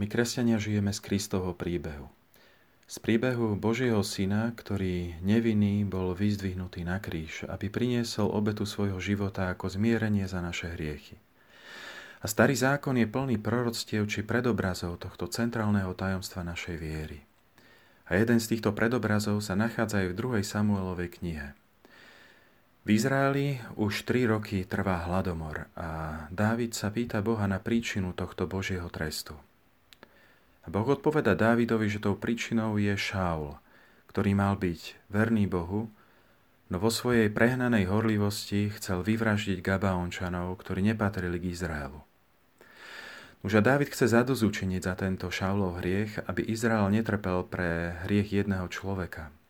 My kresťania žijeme z Kristovho príbehu. Z príbehu Božieho syna, ktorý nevinný bol vyzdvihnutý na kríž, aby priniesol obetu svojho života ako zmierenie za naše hriechy. A starý zákon je plný proroctiev či predobrazov tohto centrálneho tajomstva našej viery. A jeden z týchto predobrazov sa nachádza aj v 2. Samuelovej knihe. V Izraeli už tri roky trvá hladomor a Dávid sa pýta Boha na príčinu tohto Božieho trestu. Boh odpoveda Dávidovi, že tou príčinou je Šaul, ktorý mal byť verný Bohu, no vo svojej prehnanej horlivosti chcel vyvraždiť Gabaončanov, ktorí nepatrili k Izraelu. Už a Dávid chce zadozúčiniť za tento Šaulov hriech, aby Izrael netrpel pre hriech jedného človeka –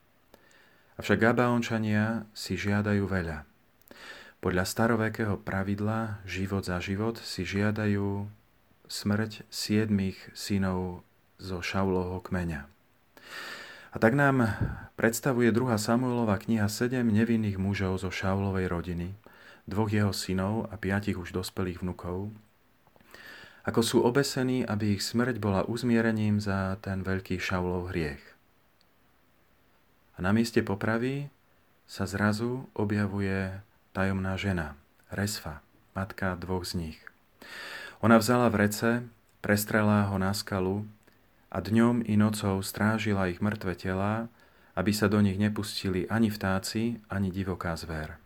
Avšak Gabaončania si žiadajú veľa. Podľa starovekého pravidla život za život si žiadajú smrť siedmých synov zo Šaulovho kmeňa. A tak nám predstavuje 2. Samuelova kniha sedem nevinných mužov zo Šaulovej rodiny, dvoch jeho synov a piatich už dospelých vnukov, ako sú obesení, aby ich smrť bola uzmierením za ten veľký Šaulov hriech. A na mieste popravy sa zrazu objavuje tajomná žena, Resfa, matka dvoch z nich. Ona vzala vrece, prestrelá ho na skalu a dňom i nocou strážila ich mŕtve telá, aby sa do nich nepustili ani vtáci, ani divoká zver.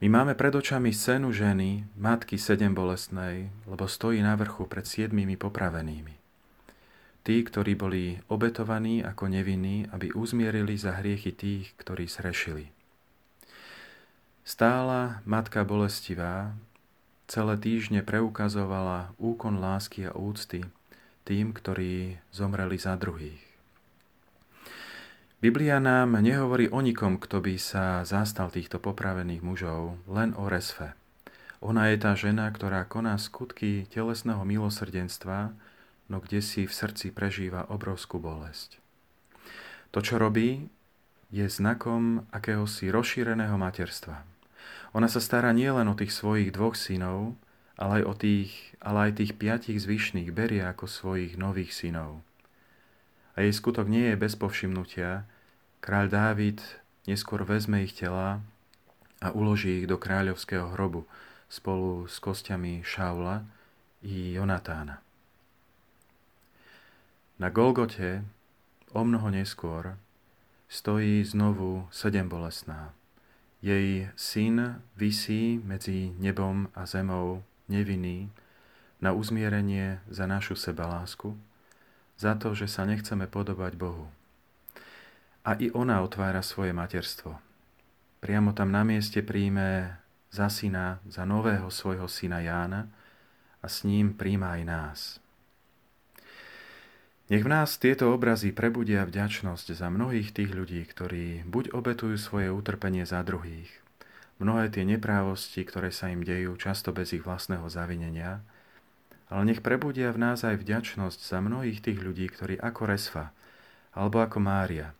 My máme pred očami scénu ženy, matky sedem bolestnej, lebo stojí na vrchu pred siedmými popravenými tí, ktorí boli obetovaní ako nevinní, aby uzmierili za hriechy tých, ktorí srešili. Stála matka bolestivá, celé týždne preukazovala úkon lásky a úcty tým, ktorí zomreli za druhých. Biblia nám nehovorí o nikom, kto by sa zastal týchto popravených mužov, len o Resfe. Ona je tá žena, ktorá koná skutky telesného milosrdenstva, no kde si v srdci prežíva obrovskú bolesť. To, čo robí, je znakom akéhosi rozšíreného materstva. Ona sa stará nielen o tých svojich dvoch synov, ale aj, o tých, ale aj tých piatich zvyšných berie ako svojich nových synov. A jej skutok nie je bez povšimnutia. Kráľ Dávid neskôr vezme ich tela a uloží ich do kráľovského hrobu spolu s kostiami Šaula i Jonatána. Na Golgote, o mnoho neskôr, stojí znovu sedem bolestná. Jej syn visí medzi nebom a zemou nevinný na uzmierenie za našu sebalásku, za to, že sa nechceme podobať Bohu. A i ona otvára svoje materstvo. Priamo tam na mieste príjme za syna, za nového svojho syna Jána a s ním príjma aj nás. Nech v nás tieto obrazy prebudia vďačnosť za mnohých tých ľudí, ktorí buď obetujú svoje utrpenie za druhých, mnohé tie neprávosti, ktoré sa im dejú, často bez ich vlastného zavinenia, ale nech prebudia v nás aj vďačnosť za mnohých tých ľudí, ktorí ako Resfa alebo ako Mária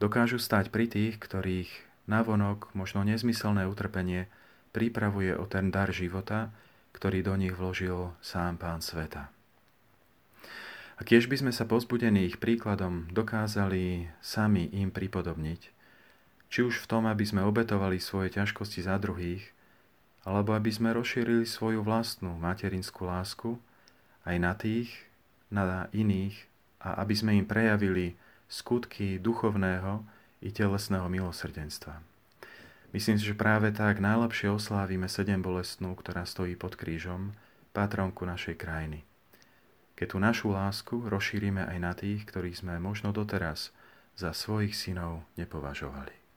dokážu stať pri tých, ktorých navonok možno nezmyselné utrpenie pripravuje o ten dar života, ktorý do nich vložil sám Pán sveta. A tiež by sme sa pozbudení ich príkladom dokázali sami im pripodobniť, či už v tom, aby sme obetovali svoje ťažkosti za druhých, alebo aby sme rozšírili svoju vlastnú materinskú lásku aj na tých, na iných a aby sme im prejavili skutky duchovného i telesného milosrdenstva. Myslím si, že práve tak najlepšie oslávime sedem bolestnú, ktorá stojí pod krížom, patronku našej krajiny keď tú našu lásku rozšírime aj na tých, ktorých sme možno doteraz za svojich synov nepovažovali.